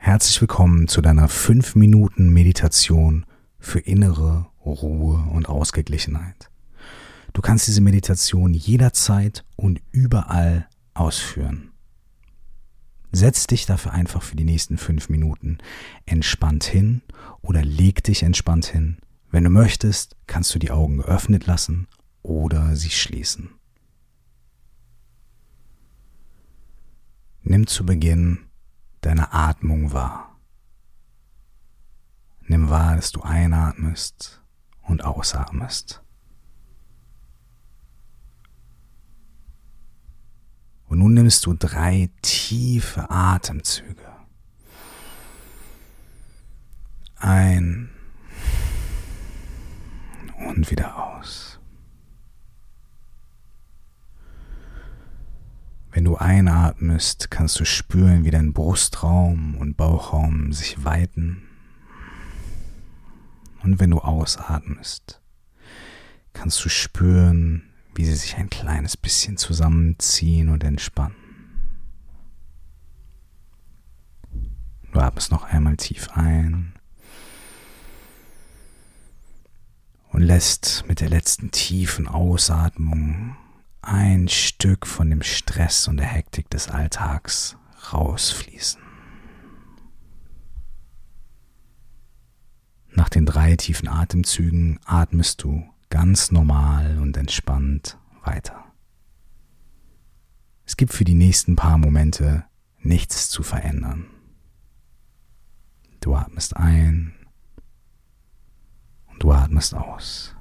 Herzlich willkommen zu deiner 5 Minuten Meditation für innere Ruhe und Ausgeglichenheit. Du kannst diese Meditation jederzeit und überall ausführen. Setz dich dafür einfach für die nächsten 5 Minuten entspannt hin oder leg dich entspannt hin. Wenn du möchtest, kannst du die Augen geöffnet lassen oder sie schließen. Nimm zu Beginn deine Atmung wahr. Nimm wahr, dass du einatmest und ausatmest. Und nun nimmst du drei tiefe Atemzüge. Ein und wieder aus. Wenn du einatmest, kannst du spüren, wie dein Brustraum und Bauchraum sich weiten. Und wenn du ausatmest, kannst du spüren, wie sie sich ein kleines bisschen zusammenziehen und entspannen. Du atmest noch einmal tief ein und lässt mit der letzten tiefen Ausatmung ein Stück von dem Stress und der Hektik des Alltags rausfließen. Nach den drei tiefen Atemzügen atmest du ganz normal und entspannt weiter. Es gibt für die nächsten paar Momente nichts zu verändern. Du atmest ein und du atmest aus.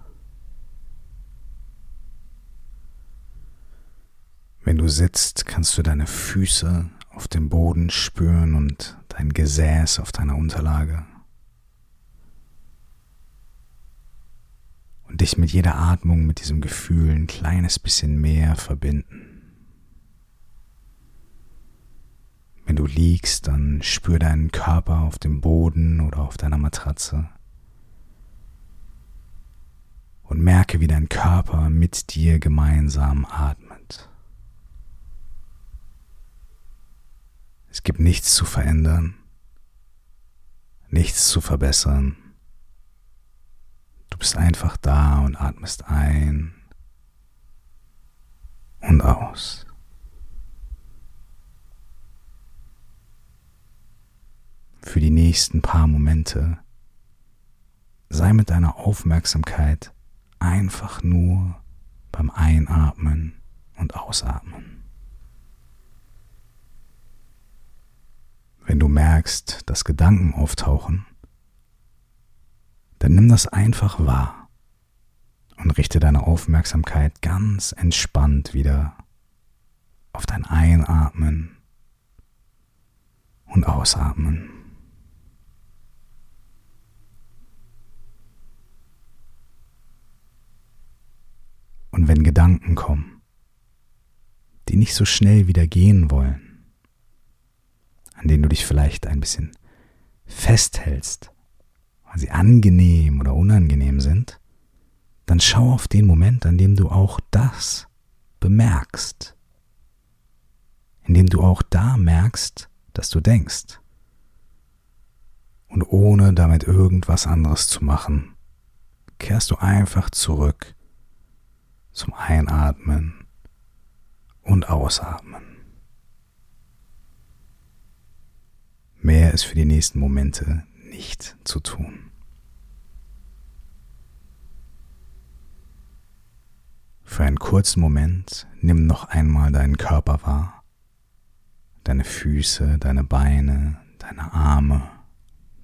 Wenn du sitzt, kannst du deine Füße auf dem Boden spüren und dein Gesäß auf deiner Unterlage. Und dich mit jeder Atmung mit diesem Gefühl ein kleines bisschen mehr verbinden. Wenn du liegst, dann spür deinen Körper auf dem Boden oder auf deiner Matratze und merke, wie dein Körper mit dir gemeinsam atmet. Es gibt nichts zu verändern, nichts zu verbessern. Du bist einfach da und atmest ein und aus. Für die nächsten paar Momente sei mit deiner Aufmerksamkeit einfach nur beim Einatmen und Ausatmen. Wenn du merkst, dass Gedanken auftauchen, dann nimm das einfach wahr und richte deine Aufmerksamkeit ganz entspannt wieder auf dein Einatmen und Ausatmen. Und wenn Gedanken kommen, die nicht so schnell wieder gehen wollen, an denen du dich vielleicht ein bisschen festhältst, weil sie angenehm oder unangenehm sind, dann schau auf den Moment, an dem du auch das bemerkst, in dem du auch da merkst, dass du denkst. Und ohne damit irgendwas anderes zu machen, kehrst du einfach zurück zum Einatmen und Ausatmen. Ist für die nächsten Momente nicht zu tun. Für einen kurzen Moment nimm noch einmal deinen Körper wahr, deine Füße, deine Beine, deine Arme,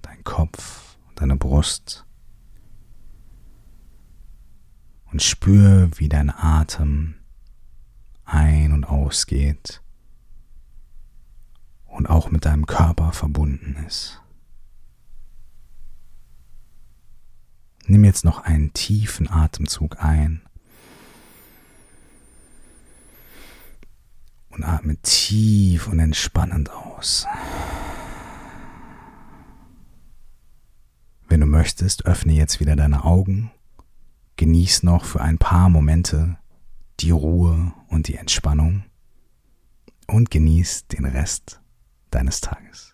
dein Kopf, deine Brust. Und spür, wie dein Atem ein- und ausgeht und auch mit deinem Körper verbunden ist. Nimm jetzt noch einen tiefen Atemzug ein und atme tief und entspannend aus. Wenn du möchtest, öffne jetzt wieder deine Augen, genieß noch für ein paar Momente die Ruhe und die Entspannung und genieß den Rest deines Tages.